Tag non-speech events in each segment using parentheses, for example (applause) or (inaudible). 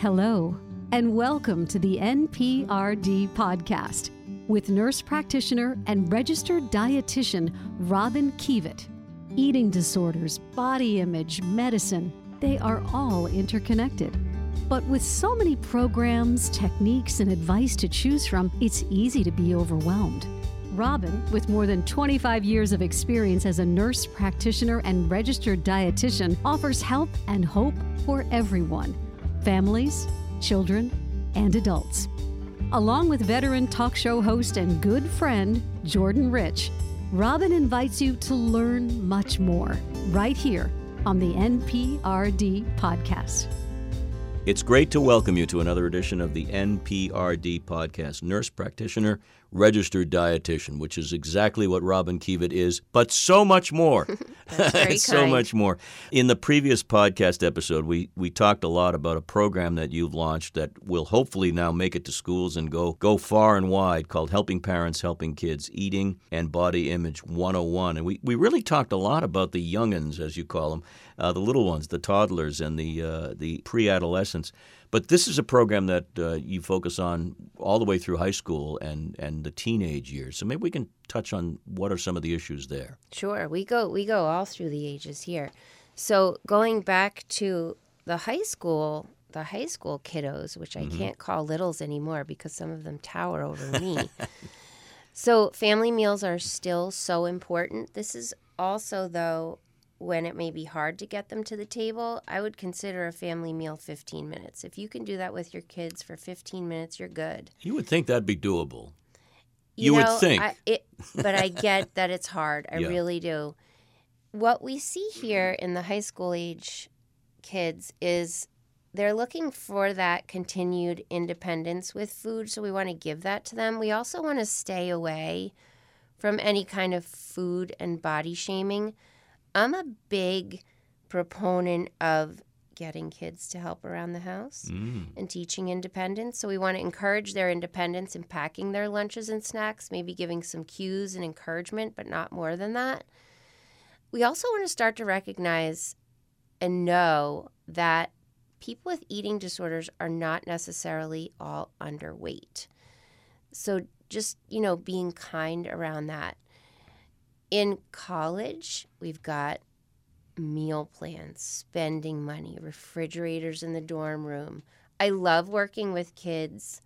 Hello, and welcome to the NPRD podcast with nurse practitioner and registered dietitian Robyn Kievit. Eating disorders, body image, medicine, they are all interconnected. But with so many programs, techniques, and advice to choose from, it's easy to be overwhelmed. Robyn, with more than 25 years of experience as a nurse practitioner and registered dietitian, offers help and hope for everyone families, children, and adults. Along with veteran talk show host and good friend Jordan Rich, Robyn invites you to learn much more right here on the NPRD podcast. It's great to welcome you to another edition of the NPRD podcast. Nurse practitioner, registered dietitian, which is exactly what Robyn Kievit is, but so much more. (laughs) (laughs) so much more. In the previous podcast episode, we, we talked a lot about a program that you've launched that will hopefully now make it to schools and go go far and wide called Helping Parents, Helping Kids, Eating and Body Image 101. And we, we really talked a lot about the youngins, as you call them, uh, the little ones, the toddlers and the, uh, the But this is a program that uh, you focus on all the way through high school and, and the teenage years. So maybe we can touch on what are some of the issues there. Sure, we go we go all through the ages here. So going back to the high school, the high school kiddos, which I mm-hmm. can't call littles anymore because some of them tower over me. (laughs) so family meals are still so important. This is also though when it may be hard to get them to the table, I would consider a family meal 15 minutes. If you can do that with your kids for 15 minutes, you're good. You would think that'd be doable. You, you know, would think. I, it, but I get that it's hard. I (laughs) yeah. really do. What we see here in the high school age kids is they're looking for that continued independence with food. So we want to give that to them. We also want to stay away from any kind of food and body shaming I'm a big proponent of getting kids to help around the house mm. and teaching independence. So we want to encourage their independence in packing their lunches and snacks, maybe giving some cues and encouragement, but not more than that. We also want to start to recognize and know that people with eating disorders are not necessarily all underweight. So just, you know, being kind around that. In college, we've got meal plans, spending money, refrigerators in the dorm room. I love working with kids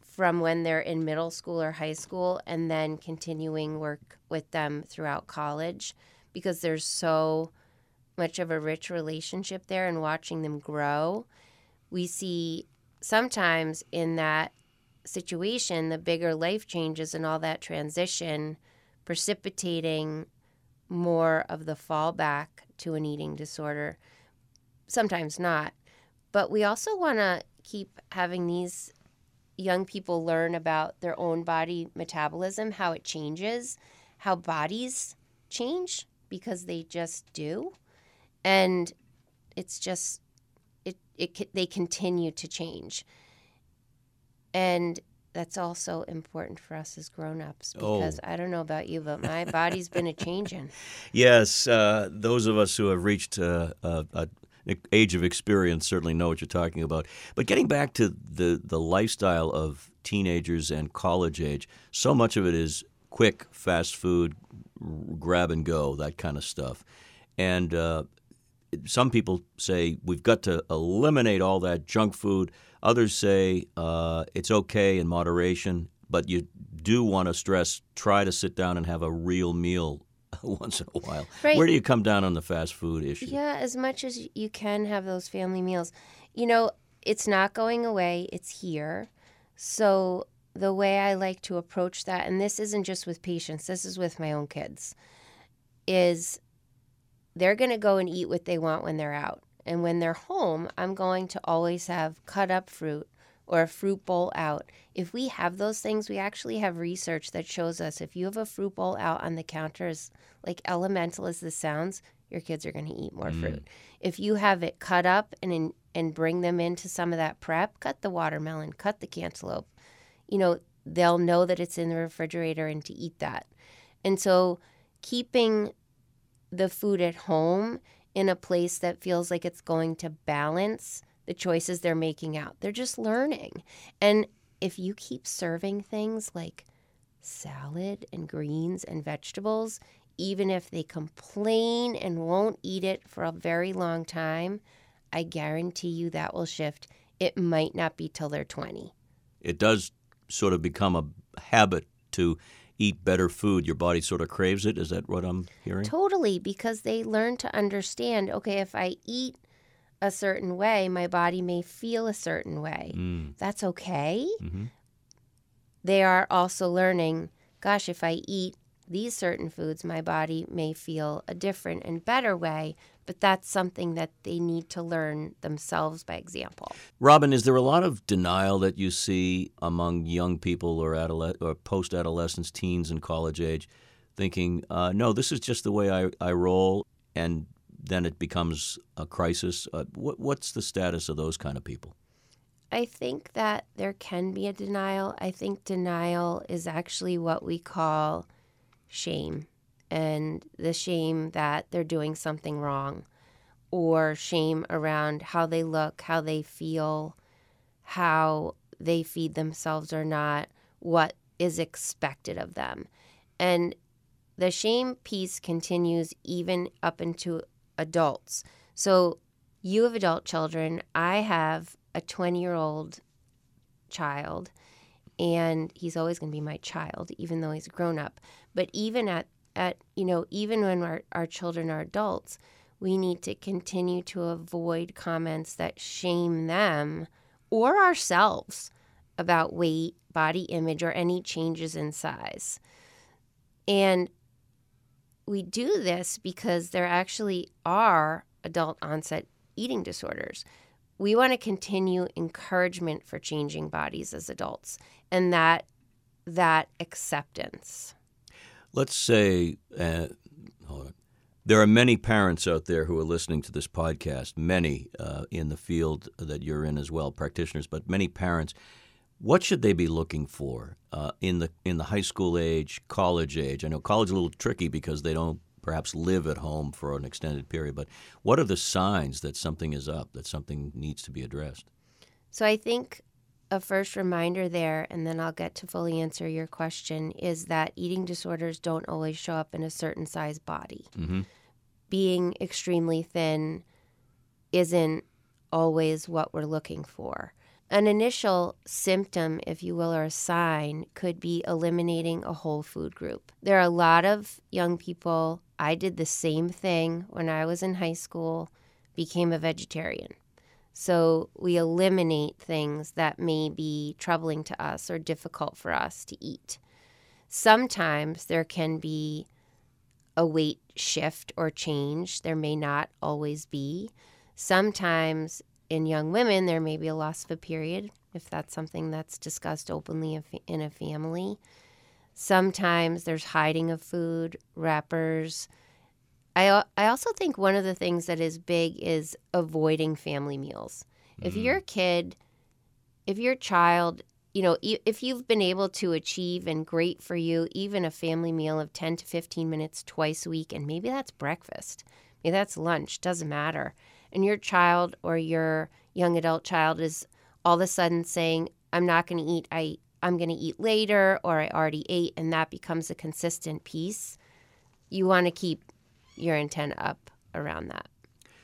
from when they're in middle school or high school and then continuing work with them throughout college because there's so much of a rich relationship there and watching them grow. We see sometimes in that situation the bigger life changes and all that transition precipitating more of the fallback to an eating disorder. Sometimes not. But we also want to keep having these young people learn about their own body metabolism, how it changes, how bodies change because they just do. And it's just it it they continue to change. And that's also important for us as grown-ups because oh. I don't know about you, but my body's been a changing. (laughs) Yes, uh, those of us who have reached uh, a, a, age of experience certainly know what you're talking about. But getting back to the the lifestyle of teenagers and college age, so much of it is quick, fast food, grab and go, that kind of stuff, and uh, some people say we've got to eliminate all that junk food. Others say uh, it's okay in moderation, but you do want to stress try to sit down and have a real meal (laughs) once in a while. Right. Where do you come down on the fast food issue? Yeah, as much as you can have those family meals. You know, it's not going away, it's here. So, the way I like to approach that, and this isn't just with patients, this is with my own kids, is they're going to go and eat what they want when they're out. And when they're home, I'm going to always have cut up fruit or a fruit bowl out. If we have those things, we actually have research that shows us if you have a fruit bowl out on the counter, as like elemental as this sounds, your kids are going to eat more mm. fruit. If you have it cut up and in, and bring them into some of that prep, cut the watermelon, cut the cantaloupe. You know, they'll know that it's in the refrigerator and to eat that. And so keeping the food at home in a place that feels like it's going to balance the choices they're making out. They're just learning. And if you keep serving things like salad and greens and vegetables, even if they complain and won't eat it for a very long time, I guarantee you that will shift. It might not be till they're 20. It does sort of become a habit to eat better food. Your body sort of craves it. Is that what I'm hearing? Totally, because they learn to understand okay, if I eat a certain way, my body may feel a certain way. Mm. That's okay. hmm They are also learning, gosh, if I eat these certain foods, my body may feel a different and better way, but that's something that they need to learn themselves by example. Robyn, is there a lot of denial that you see among young people or, adoles- or post adolescents, teens, and college age, thinking, uh, no, this is just the way I, I roll, and then it becomes a crisis? Uh, what, what's the status of those kind of people? I think that there can be a denial. I think denial is actually what we call shame and the shame that they're doing something wrong or shame around how they look, how they feel, how they feed themselves or not, what is expected of them. And the shame piece continues even up into adults. So you have adult children. I have a 20 year old child, and he's always going to be my child, even though he's grown up. But even at, at you know, even when our, our children are adults, we need to continue to avoid comments that shame them or ourselves about weight, body image, or any changes in size. And we do this because there actually are adult onset eating disorders. We want to continue encouragement for changing bodies as adults and that that acceptance. Let's say, uh. There are many parents out there who are listening to this podcast, many uh, in the field that you're in as well, practitioners, but many parents. What should they be looking for uh, in the in the high school age, college age? I know college is a little tricky because they don't perhaps live at home for an extended period. But what are the signs that something is up, that something needs to be addressed? So I think a first reminder there, and then I'll get to fully answer your question, is that eating disorders don't always show up in a certain size body. Mm-hmm. Being extremely thin isn't always what we're looking for. An initial symptom, if you will, or a sign could be eliminating a whole food group. There are a lot of young people. I did the same thing when I was in high school, became a vegetarian. So we eliminate things that may be troubling to us or difficult for us to eat. Sometimes there can be a weight shift or change. There may not always be. Sometimes in young women, there may be a loss of a period if that's something that's discussed openly in a family. Sometimes there's hiding of food, wrappers. I, I also think one of the things that is big is avoiding family meals. If Mm. your kid, if your child, you know, e- if you've been able to achieve and great for you, even a family meal of 10 to 15 minutes twice a week, and maybe that's breakfast, maybe that's lunch, doesn't matter. And your child or your young adult child is all of a sudden saying, I'm not going to eat, I, I'm going to eat later, or I already ate, and that becomes a consistent piece. You want to keep your intent up around that.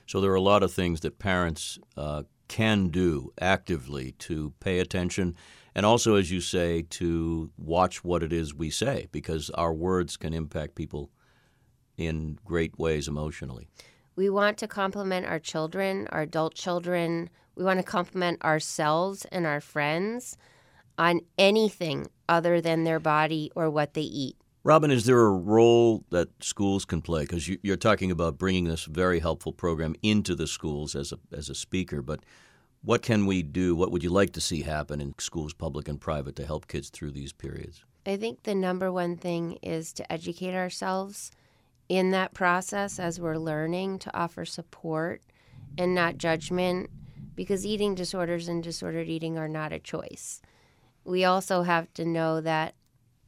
So there are a lot of things that parents uh, can do actively to pay attention, and also, as you say, to watch what it is we say, because our words can impact people in great ways emotionally. We want to compliment our children, our adult children. We want to compliment ourselves and our friends on anything other than their body or what they eat. Robyn, is there a role that schools can play? Because you, you're talking about bringing this very helpful program into the schools as a, as a speaker, but what can we do? What would you like to see happen in schools, public and private, to help kids through these periods? I think the number one thing is to educate ourselves in that process as we're learning to offer support and not judgment because eating disorders and disordered eating are not a choice. We also have to know that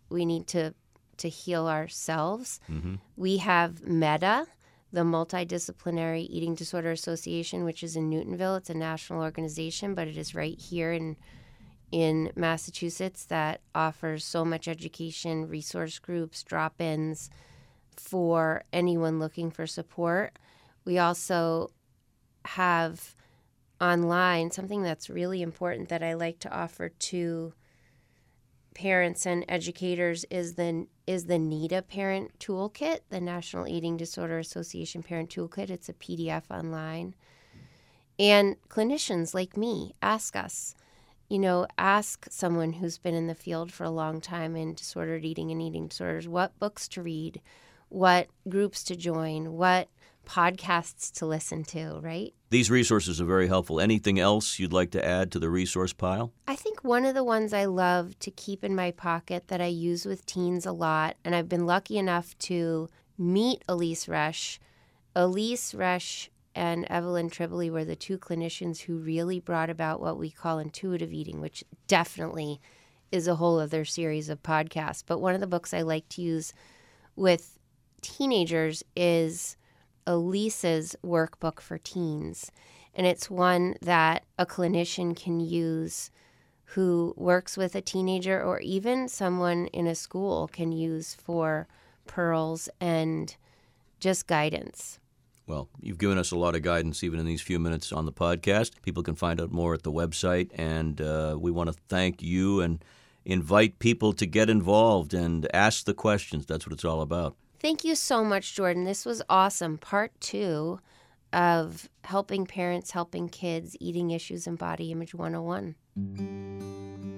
we need to to heal ourselves. Mm-hmm. We have MEDA, the Multidisciplinary Eating Disorder Association, which is in Newtonville. It's a national organization, but it is right here in in Massachusetts that offers so much education, resource groups, drop-ins for anyone looking for support. We also have online something that's really important that I like to offer to parents and educators is the is the NEDA Parent Toolkit, the National Eating Disorder Association Parent Toolkit. It's a PDF online. And clinicians like me ask us, you know, ask someone who's been in the field for a long time in disordered eating and eating disorders what books to read, what groups to join, what podcasts to listen to, right? These resources are very helpful. Anything else you'd like to add to the resource pile? I think one of the ones I love to keep in my pocket that I use with teens a lot, and I've been lucky enough to meet Elyse Resch. Elyse Resch and Evelyn Tribole were the two clinicians who really brought about what we call intuitive eating, which definitely is a whole other series of podcasts. But one of the books I like to use with teenagers is Elyse's workbook for teens. And it's one that a clinician can use who works with a teenager or even someone in a school can use for pearls and just guidance. Well, you've given us a lot of guidance even in these few minutes on the podcast. People can find out more at the website, and uh, we want to thank you and invite people to get involved and ask the questions. That's what it's all about. Thank you so much, Jordan. This was awesome. Part two of Helping Parents, Helping Kids, Eating Issues and Body Image 101.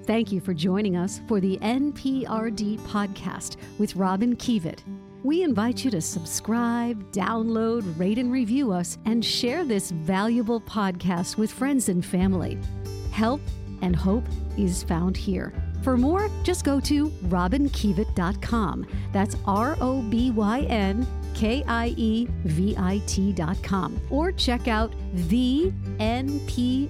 Thank you for joining us for the NPRD podcast with Robyn Kievit. We invite you to subscribe, download, rate, and review us, and share this valuable podcast with friends and family. Help and hope is found here. For more, just go to robynkievit.com. That's R O B Y N K I E V I T.com. Or check out the NPRD.com.